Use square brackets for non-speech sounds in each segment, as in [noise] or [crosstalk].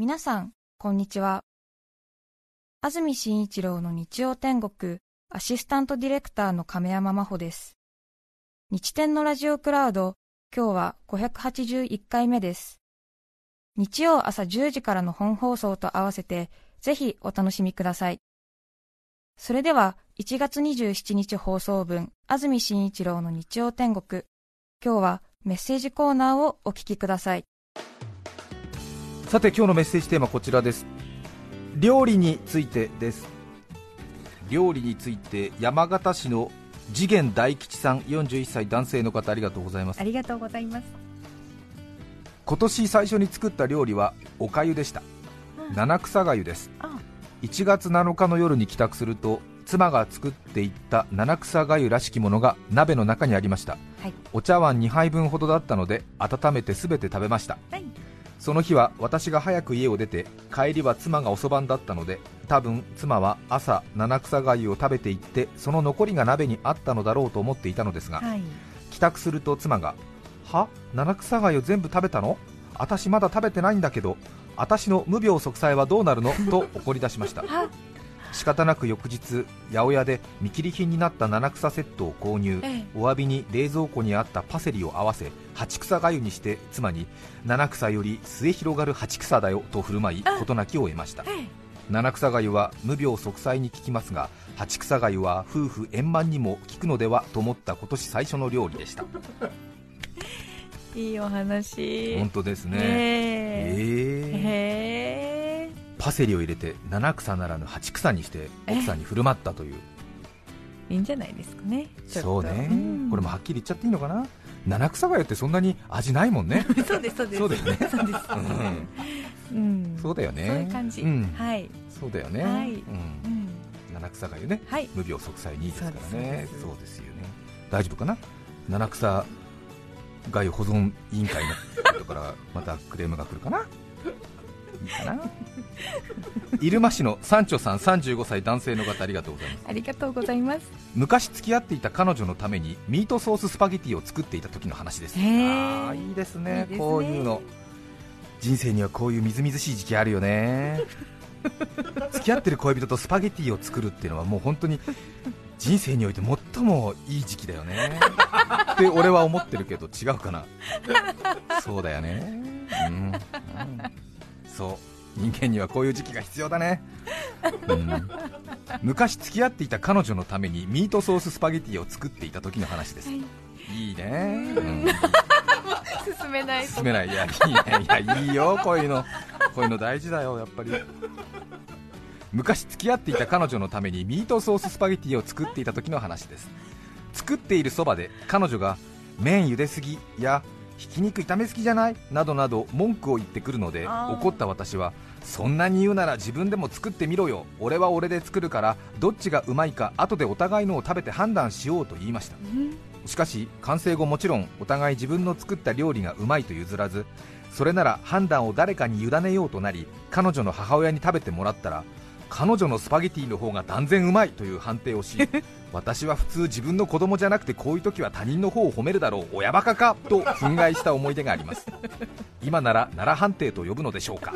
皆さん、こんにちは。安住紳一郎の日曜天国アシスタントディレクターの亀山真帆です。日天のラジオクラウド、今日は581回目です。日曜朝10時からの本放送と合わせて、ぜひお楽しみください。それでは、1月27日放送分、安住紳一郎の日曜天国。今日はメッセージコーナーをお聞きください。さて今日のメッセージテーマこちらです。料理についてです。料理について山形市の次元大吉さん41歳男性の方ありがとうございます。ありがとうございます。今年最初に作った料理はおかゆでした。七草がゆです。あ。1月7日の夜に帰宅すると妻が作っていった七草がゆらしきものが鍋の中にありました。はい。お茶碗2杯分ほどだったので温めて全て食べました。はい。その日は私が早く家を出て帰りは妻が遅番だったので多分妻は朝七草がゆを食べていってその残りが鍋にあったのだろうと思っていたのですがはい。帰宅すると妻が「は？七草がゆ全部食べたの？私まだ食べてないんだけど私の無病息災はどうなるの?」と怒り出しました [laughs] は？仕方なく翌日八百屋で見切り品になった七草セットを購入。ええ。お詫びに冷蔵庫にあったパセリを合わせ八草がゆにして妻に七草より末広がる八草だよと振る舞いあ事なきを得ました。ええ。七草がゆは無病息災に効きますが八草がゆは夫婦円満にも効くのではと思った今年最初の料理でした。[laughs] いいお話。本当ですね。ねえ。え。ーへえ。パセリを入れて七草ならぬ八草にして奥さんに振る舞ったという。いいんじゃないですかね。そうね、ん。これもはっきり言っちゃっていいのかな？七草がゆってそんなに味ないもんね。[laughs] そうです、そうです。そうだよね。そうです。うん。そうだよね。そういう感じ。うん。はい。そうだよね、はい。うん。うん。七草がゆね。はい。無病息災にいいですからね。そうですそうです。よね。大丈夫かな？七草がゆ保存委員会の人からまたクレームが来るかな？いいかな。入間市の三丁さん35歳男性の方ありがとうございます。ありがとうございます。昔付き合っていた彼女のためにミートソーススパゲティを作っていた時の話です。ああいいですね。いいですね。こういうの。人生にはこういうみずみずしい時期あるよね。[laughs] 付き合ってる恋人とスパゲティを作るっていうのはもう本当に人生において最もいい時期だよね。って俺は思ってるけど違うかな。そうだよね。うん、うんそう。人間にはこういう時期が必要だね、うん、昔付き合っていた彼女のためにミートソーススパゲティを作っていた時の話です、はい。いいね、うん、進めない。進めない。いやいいねいやいいよ。こういうの。こういうの大事だよやっぱり。昔付き合っていた彼女のためにミートソーススパゲティを作っていた時の話です。作っているそばで彼女が麺茹ですぎやひき肉炒めすぎじゃない？などなど文句を言ってくるので怒った私はそんなに言うなら自分でも作ってみろよ。俺は俺で作るからどっちがうまいか後でお互いのを食べて判断しようと言いました。うん。しかし完成後もちろんお互い自分の作った料理がうまいと譲らず。それなら判断を誰かに委ねようとなり彼女の母親に食べてもらったら彼女のスパゲティの方が断然うまいという判定をし [laughs] 私は普通自分の子供じゃなくてこういう時は他人の方を褒めるだろう親バカかと憤慨した思い出があります。[laughs] 今なら奈良判定と呼ぶのでしょうか。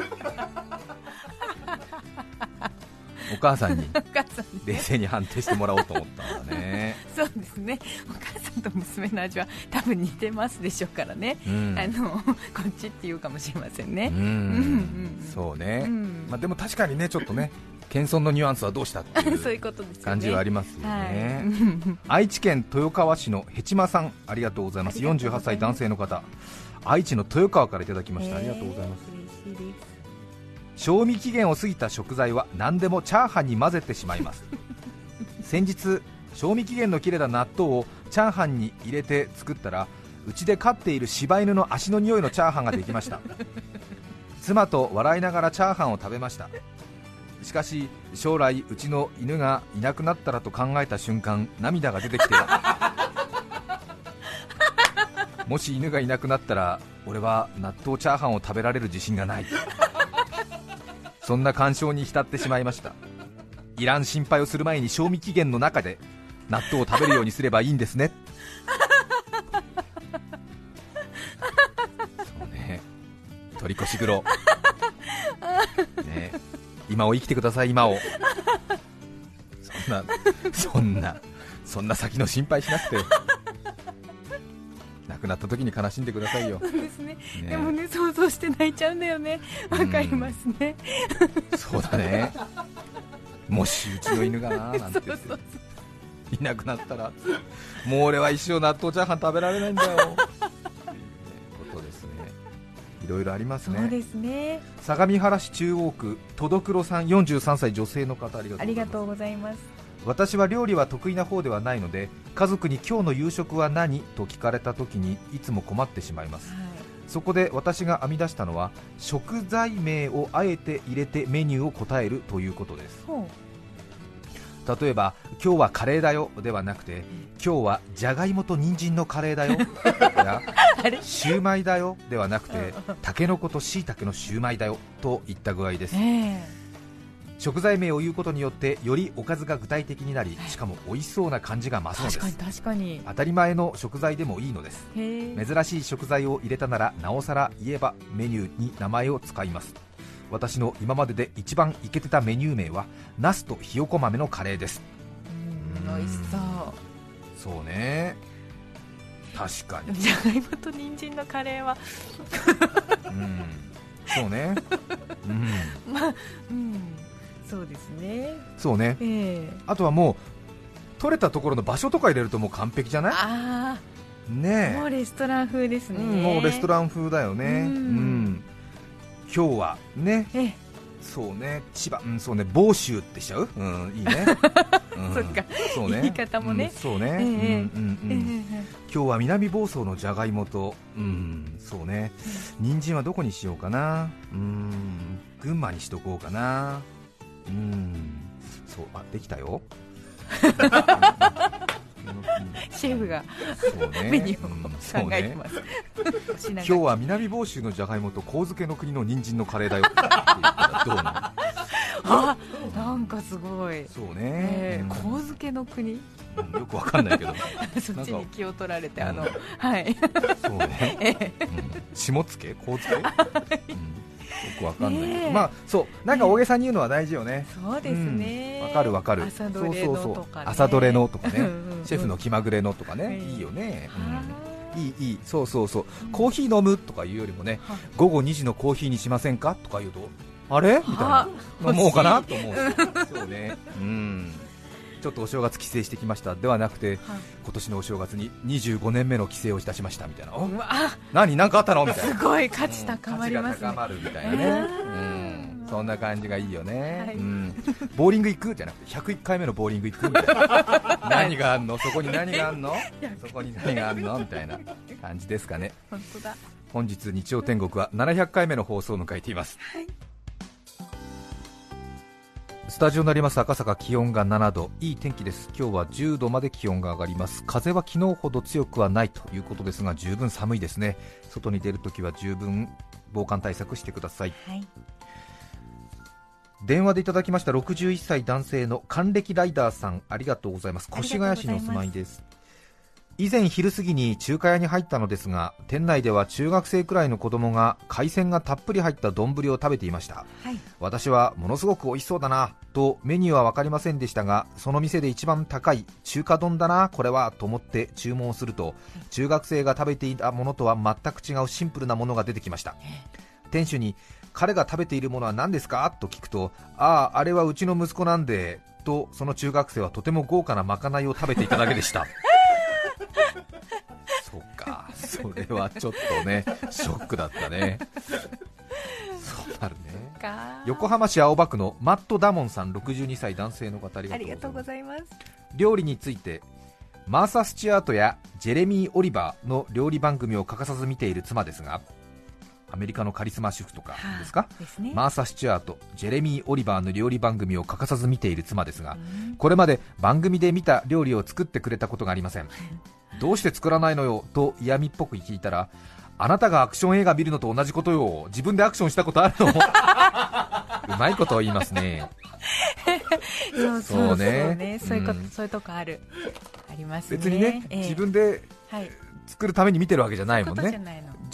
お母さんに [laughs] 冷静に判定してもらおうと思ったんだね。そうですね。お母さんと娘の味は多分似てますでしょうからね。うん。あのこっちって言うかもしれませんね。うんうん。そうね、うん。まあ、でも確かにねちょっとね謙遜のニュアンスはどうしたってい [laughs] そう。感じはありますよはい。ね、うん愛知県豊川市のへちまさんありがとうございます。ありがとうございます48歳男性の方。愛知の豊川からいただきました。ありがとうございます。賞味期限を過ぎた食材は何でもチャーハンに混ぜてしまいます。[laughs] 先日賞味期限の切れた納豆をチャーハンに入れて作ったらうちで飼っている柴犬の足の匂いのチャーハンができました。妻と笑いながらチャーハンを食べましたしかし将来うちの犬がいなくなったらと考えた瞬間涙が出てきて [laughs] もし犬がいなくなったら俺は納豆チャーハンを食べられる自信がない。そんな感傷に浸ってしまいました。いらん心配をする前に賞味期限の中で納豆を食べるようにすればいいんですね。[laughs] そうね。取り越し苦労今を生きてください今を。そんなそんなそんな先の心配しなくて。亡くなった時に悲しんでくださいよ。そうですね。ねでもね想像して泣いちゃうんだよね。わかりますね、そうだね。もしうちの犬がななんて言って。そう。いなくなったらもう俺は一生納豆チャーハン食べられないんだよいろいろありますね。そうですね。相模原市中央区戸所さん43歳女性の方ありがとうございます。ありがとうございます。私は料理は得意な方ではないので家族に今日の夕食は何と聞かれた時にいつも困ってしまいます。はい。そこで私が編み出したのは食材名をあえて入れてメニューを答えるということです。ほ例えば今日はカレーだよではなくて今日はじゃがいもと人参のカレーだよ。[laughs] やシューマイだよ。ではなくてたけのことしいたけのシューマイだよといった具合です。うえ。食材名を言うことによってよりおかずが具体的になりしかも美味しそうな感じが増すの確かにです確かに。当たり前の食材でもいいのです。珍しい食材を入れたならなおさら言えばメニューに名前を使います。私の今までで一番イケてたメニュー名はナスとひよこ豆のカレーです。うん美味しそう。そうね確かに。じゃがいもと人参のカレーは。うん。そうね。うん。まあうん。そうですね。そうね。ええ。あとはもう取れたところの場所とか入れるともう完璧じゃない？ああねもうレストラン風ですえ、ね、うん、もうレストラン風だよね。うん。うん。今日はねええそうね。千葉。うんそうね。房州ってしちゃう？うんいいね、[laughs] うん。そっか。そうね。言い方もね。うんそうね、ええ。うんうんうん。え今日は南房総のじゃがいもと。うんそうね。人参はどこにしようかな？うん群馬にしとこうかな。うん。そうあできたよ。え [laughs] シェフがそうね。メニューうんを考えてます、しながら今日は南房州のじゃがいもと神漬けの国の人参のカレーだよどうなあなんかすごい、のそうね。神漬けの国？うんよくわかんないけど。[laughs] そっちに気を取られてうんあのはい。そうね、ええ。うん、下つけ神漬け、うん、よくわかんないけど、まあそう。なんか大げさに言うのは大事よね。そうですね。うん。わかるわかる。朝どれのそうそうとかねそう。朝どれのとかね。うんうんうんシェフの気まぐれのとかね、うんいいよね、いいいい。そうそうそう。コーヒー飲むとかいうよりもねはい午後2時のコーヒーにしませんかとか言うとあれ？みたいあな飲もうかなと思う。そうね。うん。ちょっとお正月帰省してきましたではなくてはい。今年のお正月に25年目の帰省をいたしましたみたいな。何？何かあったの？みたいな。すごい価値高まりますね。価値が高まるみたいなね、えうん、そんな感じがいいよね、はい。うん、ボーリング行く？じゃなくて101回目のボーリング行くみたいな。[laughs] 何があんの？そこに何があんの？そこに何があんの？みたいな感じですかね。本当だ。本日日曜天国は700回目の放送を迎えています。はい。スタジオになります赤坂気温が7度。いい天気です。今日は10度まで気温が上がります。風は昨日ほど強くはないということですが十分寒いですね。外に出るときは十分防寒対策してください。はい電話でいただきました61歳男性の還暦ライダーさんありがとうございます。越谷市にお住まいです。以前昼過ぎに中華屋に入ったのですが店内では中学生くらいの子供が海鮮がたっぷり入った丼を食べていました。はい。私はものすごく美味しそうだなとメニューは分かりませんでしたがその店で一番高い中華丼だなこれはと思って注文すると中学生が食べていたものとは全く違うシンプルなものが出てきました。店主に彼が食べているものは何ですか？と聞くとあああれはうちの息子なんでとその中学生はとても豪華なまかないを食べていただけでした。[laughs] そっか。それはちょっとねショックだったね。そうなるね。か。横浜市青葉区のマット・ダモンさん62歳男性の方ありありがとうございます。料理についてマーサ・スチュアートやジェレミー・オリバーの料理番組を欠かさず見ている妻ですがアメリカのカリスマ主婦とかですか、ですね。マーサ・スチュアートジェレミー・オリバーの料理番組を欠かさず見ている妻ですがうん。これまで番組で見た料理を作ってくれたことがありません。どうして作らないのよと嫌味っぽく聞いたらあなたがアクション映画見るのと同じことよ自分でアクションしたことあるの。[laughs] うまいことを言いますね。そうね。ね。そういうことうんそういうとこある。ありますね。別にね、ええ。自分ではい。作るために見てるわけじゃないもんそういう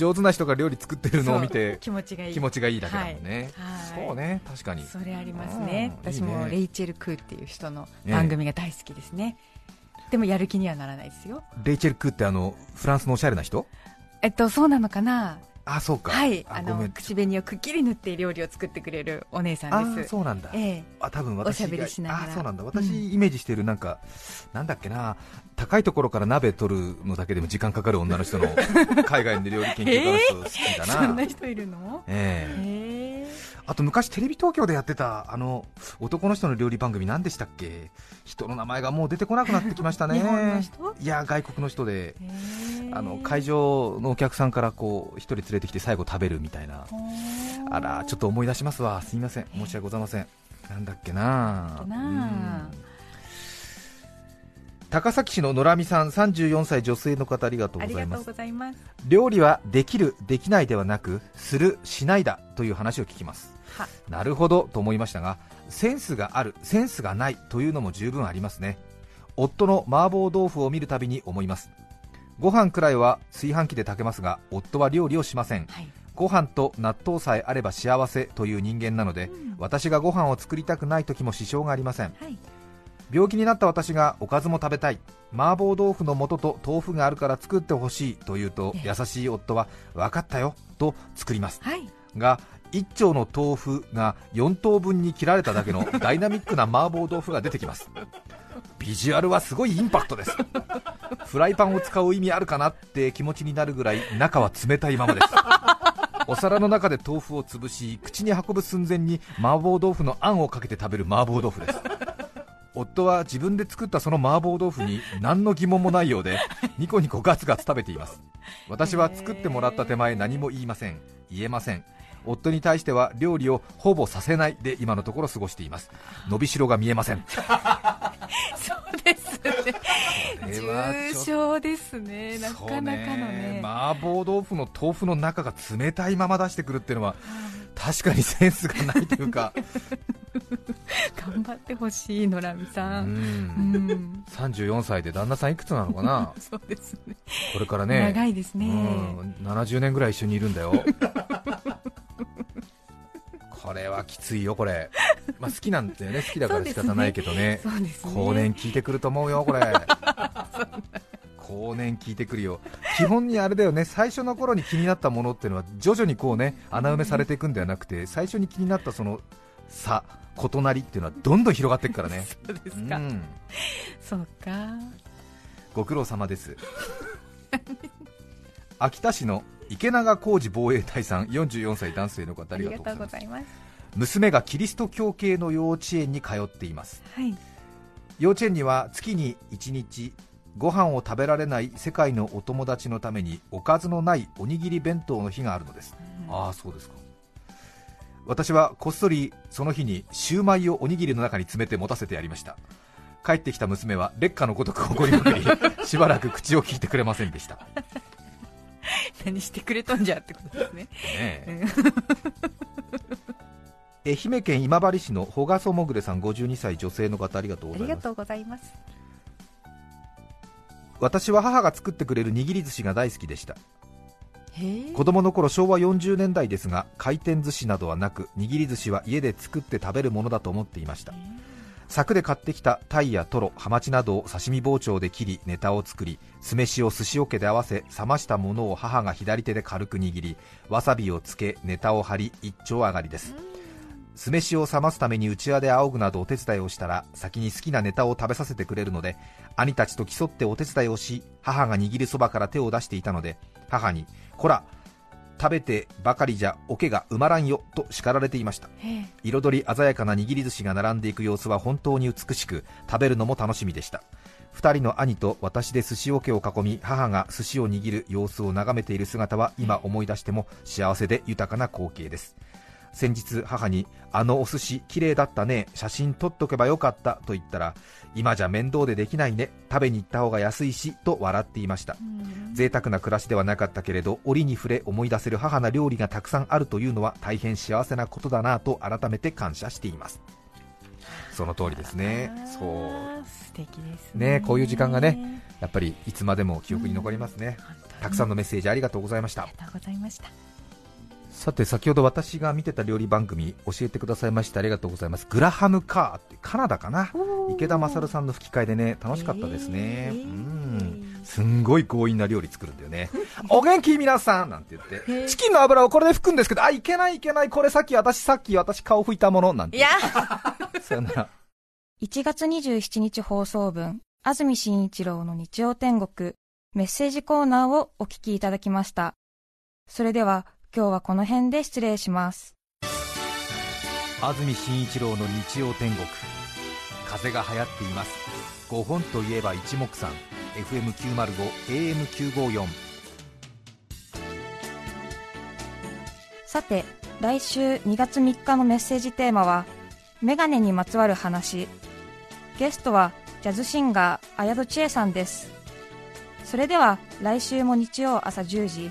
上手な人が料理作ってるのを見て気持ちがいい。気持ちがいいだけだもんね、はい。そうね。確かに。それありますね。うん。私もレイチェル・クーっていう人の番組が大好きですね、でもやる気にはならないですよ。レイチェル・クーってあのフランスのおしゃれな人？えっとそうなのかなあそうか。はい。あの口紅をくっきり塗って料理を作ってくれるお姉さあんです。そうなんだ。ええ。あ多分私あそうなんだ。私、うん。イメージしてるなんかなんだっけな。高いところから鍋取るのだけでも時間かかる女の人の [laughs] 海外の料理研究家の人好きだな、そんな人いるの？ええ。へえあと昔テレビ東京でやってたあの男の人の料理番組何でしたっけ？人の名前がもう出てこなくなってきましたね。日本の人？いや外国の人で。あの会場のお客さんからこう一人連れてきて最後食べるみたいな。あらちょっと思い出しますわ。すみません。申し訳ございません。なんだっけな高崎市の野良美さん34歳女性の方ありがとうありがとうございます。料理はできるできないではなくするしないだという話を聞きます。は。なるほどと思いましたがセンスがあるセンスがないというのも十分ありますね。夫の麻婆豆腐を見るたびに思います。ご飯くらいは炊飯器で炊けますが夫は料理をしません。はい。ご飯と納豆さえあれば幸せという人間なので、うん。私がご飯を作りたくない時も支障がありません。はい病気になった私がおかずも食べたい。麻婆豆腐の素と豆腐があるから作ってほしいと言うとええ。優しい夫は分かったよと作ります。はい。が1丁の豆腐が4等分に切られただけの [laughs] ダイナミックな麻婆豆腐が出てきます。ビジュアルはすごいインパクトです。フライパンを使う意味あるかなって気持ちになるぐらい中は冷たいままです。お皿の中で豆腐を潰し口に運ぶ寸前に麻婆豆腐のあんをかけて食べる麻婆豆腐です夫は自分で作ったその麻婆豆腐に何の疑問もないようでニコニコガツガツ食べています。私は作ってもらった手前何も言いません。言えません。夫に対しては料理をほぼさせないで今のところ過ごしています。伸びしろが見えません。[laughs] そうですね。重症ですね。なかなかのそうね。麻婆豆腐の豆腐の中が冷たいまま出してくるっていうのは確かにセンスがないというか。頑張ってほしい野良美うさん。うん。ん。34歳で旦那さんいくつなのかな？[laughs] そうですね。これからね。長いですね。うん。70年ぐらい一緒にいるんだよ。[laughs] これはきついよこれ、まあ、好きなんだよね。好きだから仕方ないけどね。そうですね。後年聞いてくると思うよこれ。[laughs] 後年聞いてくるよ基本にあれだよね。最初の頃に気になったものっていうのは徐々にこうね穴埋めされていくんではなくて最初に気になったその差異なりっていうのはどんどん広がっていくからね。[laughs] そうですか、うん。そうか。ご苦労様です。秋田市の池永浩二防衛隊さん44歳男性の方ありががとうございます。とうございます。娘がキリスト教系の幼稚園に通っています。はい。幼稚園には月に1日ご飯を食べられない世界のお友達のためにおかずのないおにぎり弁当の日があるのです、ああそうですか。私はこっそりその日にシューマイをおにぎりの中に詰めて持たせてやりました。帰ってきた娘は劣化のごとく怒りまくり [laughs] しばらく口を聞いてくれませんでした、ね何してくれとんじゃってことですね。え。[laughs] 愛媛県今治市のほがそもぐれさん52歳女性の方ありがとうございます私は母が作ってくれる握り寿司が大好きでした。子供の頃昭和40年代ですが回転寿司などはなく握り寿司は家で作って食べるものだと思っていました。柵で買ってきたタイやトロハマチなどを刺身包丁で切りネタを作り酢飯を寿司桶で合わせ冷ましたものを母が左手で軽く握りわさびをつけネタを張り一丁上がりです酢飯を冷ますためにうちわで仰ぐなどお手伝いをしたら先に好きなネタを食べさせてくれるので兄たちと競ってお手伝いをし母が握るそばから手を出していたので母に「こら食べてばかりじゃおけが埋まらんよ」と叱られていました。彩り鮮やかな握り寿司が並んでいく様子は本当に美しく食べるのも楽しみでした。2人の兄と私で寿司桶を囲み母が寿司を握る様子を眺めている姿は今思い出しても幸せで豊かな光景です先日母にあのお寿司綺麗だったね写真撮っとけばよかったと言ったら今じゃ面倒でできないね食べに行った方が安いしと笑っていました。うん。贅沢な暮らしではなかったけれど折に触れ思い出せる母な料理がたくさんあるというのは大変幸せなことだなと改めて感謝しています。その通りですね。そう。素敵ですね。ねこういう時間がねやっぱりいつまでも記憶に残りますね、本当に。たくさんのメッセージありがとうございました。ありがとうございましたさて先ほど私が見てた料理番組教えてくださいましてありがとうございます。グラハムカーってカナダかな？池田勝さんの吹き替えでね楽しかったですね、うん。すんごい強引な料理作るんだよね。[laughs] お元気皆さんなんて言ってチキンの油をこれで拭くんですけどあいけないいけない。これさっき私さっき私顔拭いたものなんていや。[laughs] さよな。ら1月27日放送分、安住紳一郎の日曜天国、メッセージコーナーをお聞きいただきました。それでは、今日はこの辺で失礼します。安住紳一郎の日曜天国風が流行っています5本といえば一目散 FM905 AM954 さて、来週2月3日のメッセージテーマは、メガネにまつわる話。ゲストは、ジャズシンガー、綾戸千恵さんです。それでは、来週も日曜朝10時、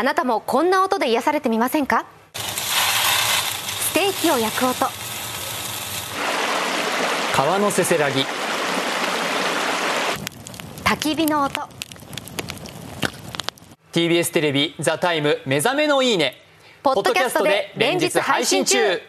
あなたもこんな音で癒されてみませんか？ステーキを焼く音。川のせせらぎ。焚き火の音。TBS テレビ「ザタイム目覚めのいいね」ポッドキャストで連日配信中